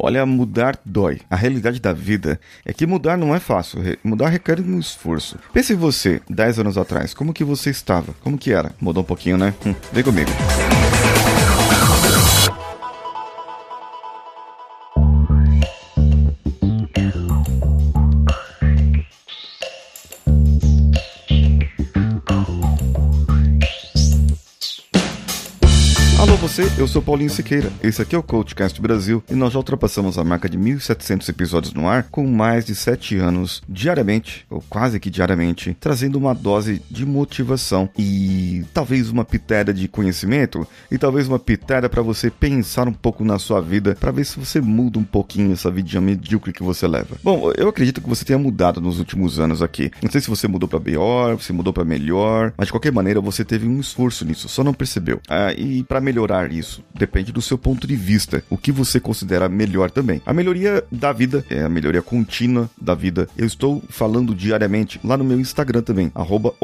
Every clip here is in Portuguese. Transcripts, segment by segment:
Olha, mudar dói. A realidade da vida é que mudar não é fácil. Mudar requer um esforço. Pense você, 10 anos atrás. Como que você estava? Como que era? Mudou um pouquinho, né? Hum, vem comigo. Você, eu sou Paulinho Siqueira, esse aqui é o CoachCast Brasil e nós já ultrapassamos a marca de 1.700 episódios no ar com mais de 7 anos diariamente, ou quase que diariamente, trazendo uma dose de motivação e talvez uma pitada de conhecimento e talvez uma pitada para você pensar um pouco na sua vida para ver se você muda um pouquinho essa vidinha medíocre que você leva. Bom, eu acredito que você tenha mudado nos últimos anos aqui. Não sei se você mudou para pior, se mudou para melhor, mas de qualquer maneira você teve um esforço nisso, só não percebeu. Ah, e para melhorar isso? Depende do seu ponto de vista. O que você considera melhor também. A melhoria da vida é a melhoria contínua da vida. Eu estou falando diariamente lá no meu Instagram também, arroba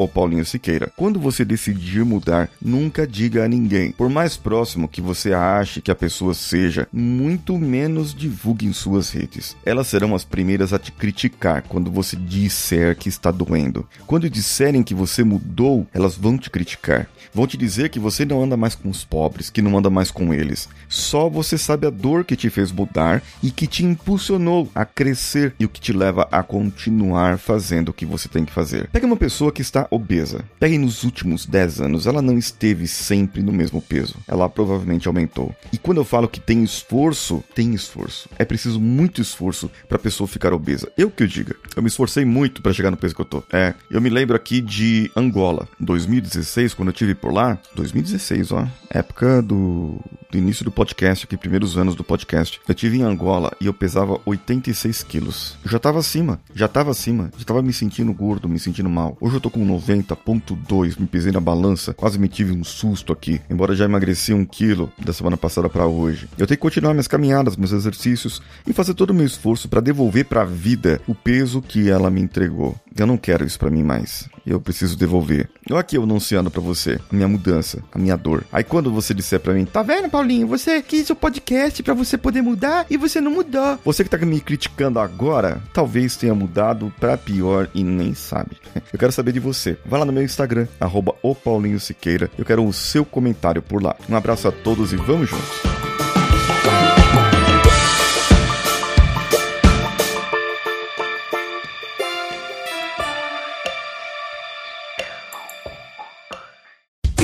Siqueira. Quando você decidir mudar, nunca diga a ninguém. Por mais próximo que você ache que a pessoa seja, muito menos divulgue em suas redes. Elas serão as primeiras a te criticar quando você disser que está doendo. Quando disserem que você mudou, elas vão te criticar. Vão te dizer que você não anda mais com os pobres, que não anda mais com eles. Só você sabe a dor que te fez mudar e que te impulsionou a crescer e o que te leva a continuar fazendo o que você tem que fazer. Pegue uma pessoa que está obesa. Pegue nos últimos 10 anos, ela não esteve sempre no mesmo peso. Ela provavelmente aumentou. E quando eu falo que tem esforço, tem esforço. É preciso muito esforço para a pessoa ficar obesa. Eu que eu diga. Eu me esforcei muito para chegar no peso que eu tô. É, eu me lembro aqui de Angola, 2016, quando eu tive por lá. 2016, ó. Época época do, do início do podcast, aqui, primeiros anos do podcast, eu tive em Angola e eu pesava 86 quilos. Eu já tava acima, já tava acima, já tava me sentindo gordo, me sentindo mal. Hoje eu tô com 90,2, me pesei na balança, quase me tive um susto aqui, embora já emagreci um quilo da semana passada para hoje. Eu tenho que continuar minhas caminhadas, meus exercícios e fazer todo o meu esforço para devolver para a vida o peso que ela me entregou. Eu não quero isso para mim mais. Eu preciso devolver. Eu aqui eu anunciando para você a minha mudança, a minha dor. Aí quando você disser para mim, tá vendo, Paulinho? Você quis o podcast para você poder mudar e você não mudou. Você que tá me criticando agora, talvez tenha mudado para pior e nem sabe. Eu quero saber de você. Vai lá no meu Instagram, arroba Siqueira. Eu quero o seu comentário por lá. Um abraço a todos e vamos juntos.